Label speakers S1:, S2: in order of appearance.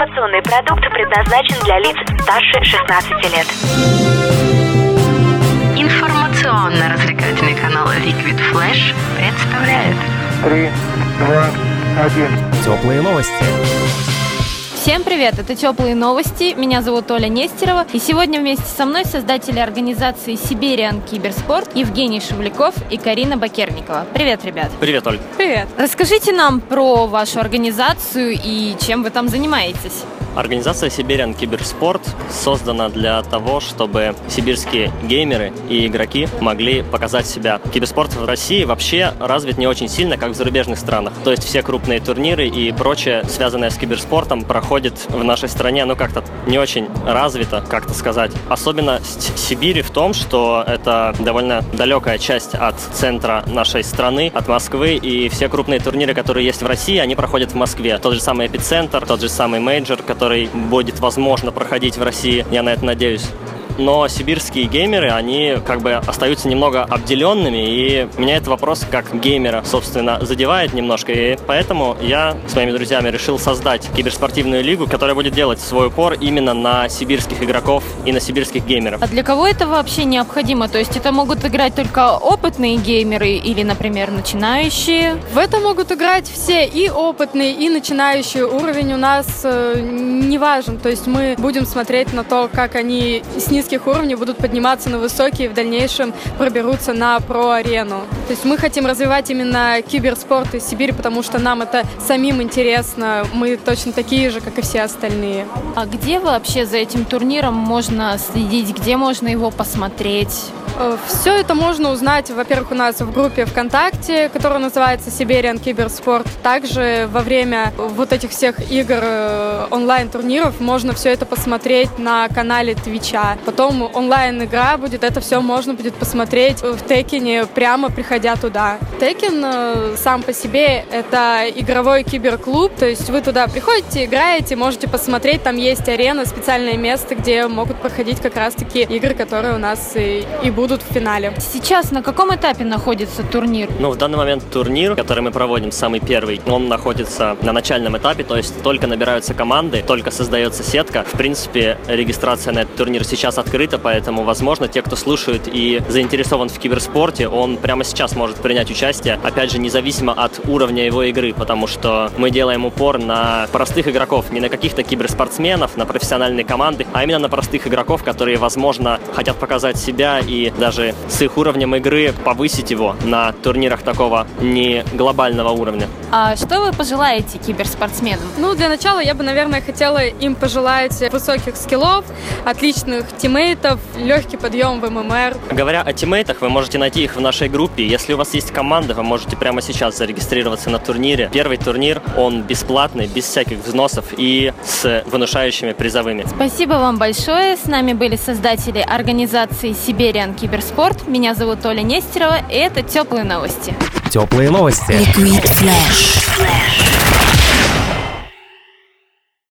S1: Информационный продукт предназначен для лиц старше 16 лет.
S2: Информационно-развлекательный канал Liquid Flash представляет
S3: Три, два, один.
S4: Теплые новости.
S5: Всем привет, это Теплые новости, меня зовут Оля Нестерова, и сегодня вместе со мной создатели организации Сибириан Киберспорт Евгений Шевляков и Карина Бакерникова. Привет, ребят.
S6: Привет, Оль.
S5: Привет. Расскажите нам про вашу организацию и чем вы там занимаетесь.
S6: Организация Siberian Cybersport создана для того, чтобы сибирские геймеры и игроки могли показать себя. Киберспорт в России вообще развит не очень сильно, как в зарубежных странах. То есть все крупные турниры и прочее, связанное с киберспортом, проходит в нашей стране, ну, как-то не очень развито, как-то сказать. Особенно Сибири в том, что это довольно далекая часть от центра нашей страны, от Москвы, и все крупные турниры, которые есть в России, они проходят в Москве. Тот же самый эпицентр, тот же самый major, который который будет возможно проходить в России, я на это надеюсь но сибирские геймеры, они как бы остаются немного обделенными, и меня этот вопрос как геймера, собственно, задевает немножко, и поэтому я с моими друзьями решил создать киберспортивную лигу, которая будет делать свой упор именно на сибирских игроков и на сибирских геймеров.
S5: А для кого это вообще необходимо? То есть это могут играть только опытные геймеры или, например, начинающие?
S7: В это могут играть все, и опытные, и начинающие. Уровень у нас э, не важен, то есть мы будем смотреть на то, как они с низким низких уровней будут подниматься на высокие и в дальнейшем проберутся на про-арену. То есть мы хотим развивать именно киберспорт из Сибири, потому что нам это самим интересно. Мы точно такие же, как и все остальные.
S5: А где вообще за этим турниром можно следить? Где можно его посмотреть?
S7: Э, Все это можно узнать, во-первых, у нас в группе ВКонтакте, которая называется Сибириан Киберспорт. Также во время вот этих всех игр э, онлайн-турниров можно все это посмотреть на канале Твича. Потом онлайн-игра будет, это все можно будет посмотреть в Текине, прямо приходя туда. Текен э, сам по себе это игровой киберклуб, то есть вы туда приходите, играете, можете посмотреть, там есть арена, специальное место, где могут проходить как раз-таки игры, которые у нас и, и будут в финале.
S5: Сейчас на каком этапе находится турнир?
S6: Ну, в данный момент турнир, который мы проводим, самый первый, он находится на начальном этапе, то есть только набираются команды, только создается сетка. В принципе, регистрация на этот турнир сейчас открыта, поэтому, возможно, те, кто слушает и заинтересован в киберспорте, он прямо сейчас может принять участие, опять же, независимо от уровня его игры, потому что мы делаем упор на простых игроков, не на каких-то киберспортсменов, на профессиональные команды, а именно на простых игроков, которые, возможно, хотят показать себя и даже с их уровнем игры повысить его на турнирах такого не глобального уровня.
S5: А что вы пожелаете киберспортсменам?
S7: Ну, для начала я бы, наверное, хотела им пожелать высоких скиллов, отличных тиммейтов, легкий подъем в ММР.
S6: Говоря о тиммейтах, вы можете найти их в нашей группе. Если у вас есть команда, вы можете прямо сейчас зарегистрироваться на турнире. Первый турнир, он бесплатный, без всяких взносов и с вынушающими призовыми.
S5: Спасибо вам большое. С нами были создатели организации Сибириан Киберспорт Киберспорт. Меня зовут Оля Нестерова, и это «Теплые новости».
S4: Теплые новости.
S2: Liquid Flash. Flash.